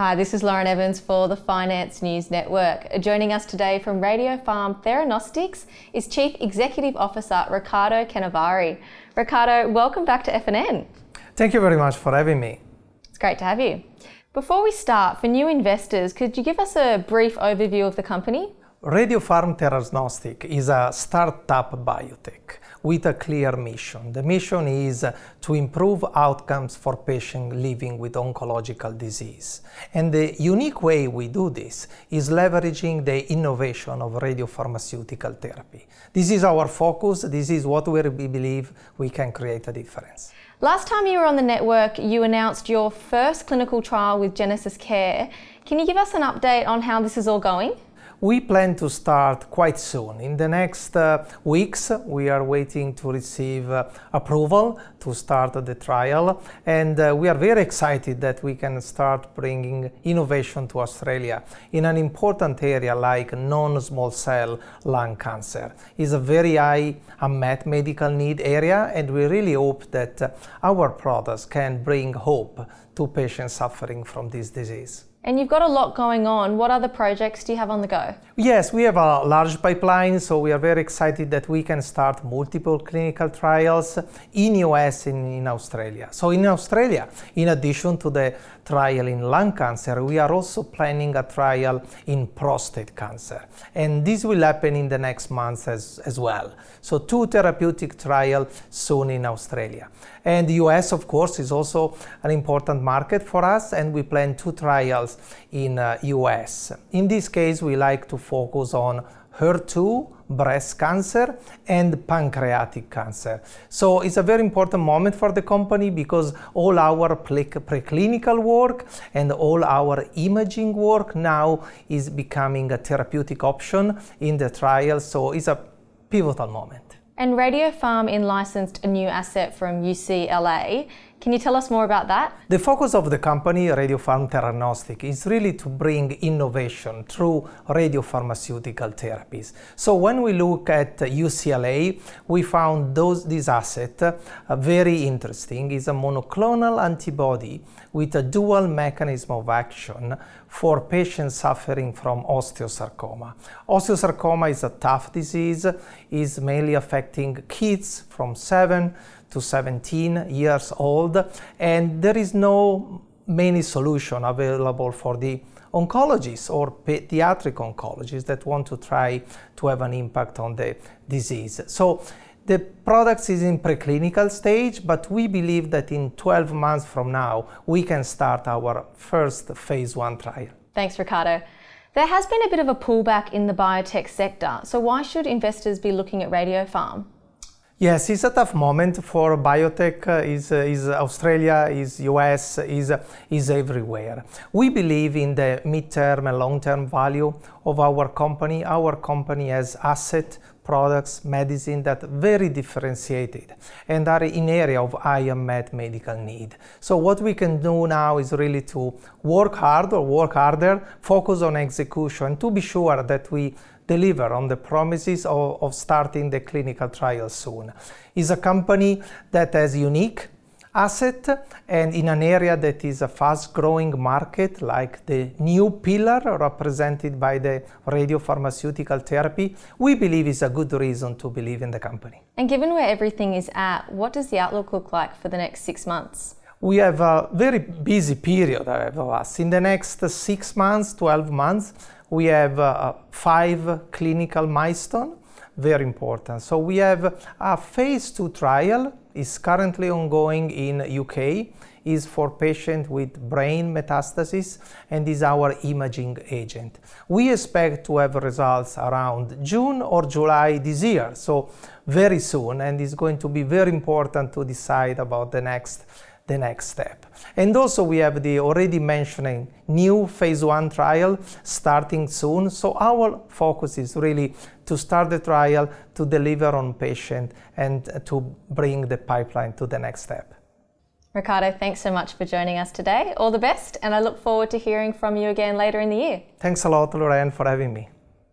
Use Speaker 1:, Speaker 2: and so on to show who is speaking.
Speaker 1: Hi, this is Lauren Evans for the Finance News Network. Joining us today from Radiopharm Theranostics is Chief Executive Officer Riccardo Canevari. Ricardo, welcome back to FNN.
Speaker 2: Thank you very much for having me.
Speaker 1: It's great to have you. Before we start, for new investors, could you give us a brief overview of the company?
Speaker 2: Radiopharm Theranostics is a startup biotech with a clear mission. The mission is to improve outcomes for patients living with oncological disease. And the unique way we do this is leveraging the innovation of radiopharmaceutical therapy. This is our focus. This is what we believe we can create a difference.
Speaker 1: Last time you were on the network, you announced your first clinical trial with Genesis Care. Can you give us an update on how this is all going?
Speaker 2: We plan to start quite soon. In the next uh, weeks, we are waiting to receive uh, approval to start the trial, and uh, we are very excited that we can start bringing innovation to Australia in an important area like non-small cell lung cancer. It's a very high unmet medical need area, and we really hope that uh, our products can bring hope to patients suffering from this disease.
Speaker 1: And you've got a lot going on. What other projects do you have on the go?
Speaker 2: Yes, we have a large pipeline, so we are very excited that we can start multiple clinical trials in US and in Australia. So in Australia, in addition to the trial in lung cancer, we are also planning a trial in prostate cancer. And this will happen in the next months as, as well. So two therapeutic trials soon in Australia. And the US, of course, is also an important market for us, and we plan two trials in uh, US. In this case, we like to focus on HER2, breast cancer, and pancreatic cancer. So it's a very important moment for the company because all our preclinical work and all our imaging work now is becoming a therapeutic option in the trial. So it's a pivotal moment.
Speaker 1: And Radiopharm in licensed a new asset from UCLA. Can you tell us more about that?
Speaker 2: The focus of the company, Radiopharm Theranostic, is really to bring innovation through radiopharmaceutical therapies. So when we look at UCLA, we found those, this asset uh, very interesting. It's a monoclonal antibody with a dual mechanism of action for patients suffering from osteosarcoma. Osteosarcoma is a tough disease, is mainly affecting kids from 7 to 17 years old, and there is no many solution available for the oncologists or pediatric oncologists that want to try to have an impact on the disease. So the product is in preclinical stage, but we believe that in 12 months from now, we can start our first phase one trial.
Speaker 1: Thanks, Riccardo. There has been a bit of a pullback in the biotech sector, so why should investors be looking at Radiopharm?
Speaker 2: Yes, it's a tough moment for biotech. Uh, is uh, is Australia, is US, is uh, is everywhere. We believe in the midterm and long-term value of our company. Our company has asset, products, medicine that very differentiated and are in area of high unmet medical need. So what we can do now is really to work hard or work harder, focus on execution, to be sure that we deliver on the promises of, of starting the clinical trial soon. It's a company that has unique asset and in an area that is a fast growing market like the new pillar represented by the radiopharmaceutical therapy we believe is a good reason to believe in the company.
Speaker 1: And given where everything is at what does the outlook look like for the next six months?
Speaker 2: We have a very busy period ahead of us in the next six months 12 months we have uh, five clinical milestones, very important. So we have a phase two trial is currently ongoing in UK is for patients with brain metastasis and is our imaging agent. We expect to have results around June or July this year, so very soon, and it's going to be very important to decide about the next the next step. And also we have the already mentioning new phase one trial starting soon. So our focus is really to start the trial, to deliver on patient and to bring the pipeline to the next step.
Speaker 1: Riccardo, thanks so much for joining us today. All the best, and I look forward to hearing from you again later in the year.
Speaker 2: Thanks a lot, Lorraine, for having me.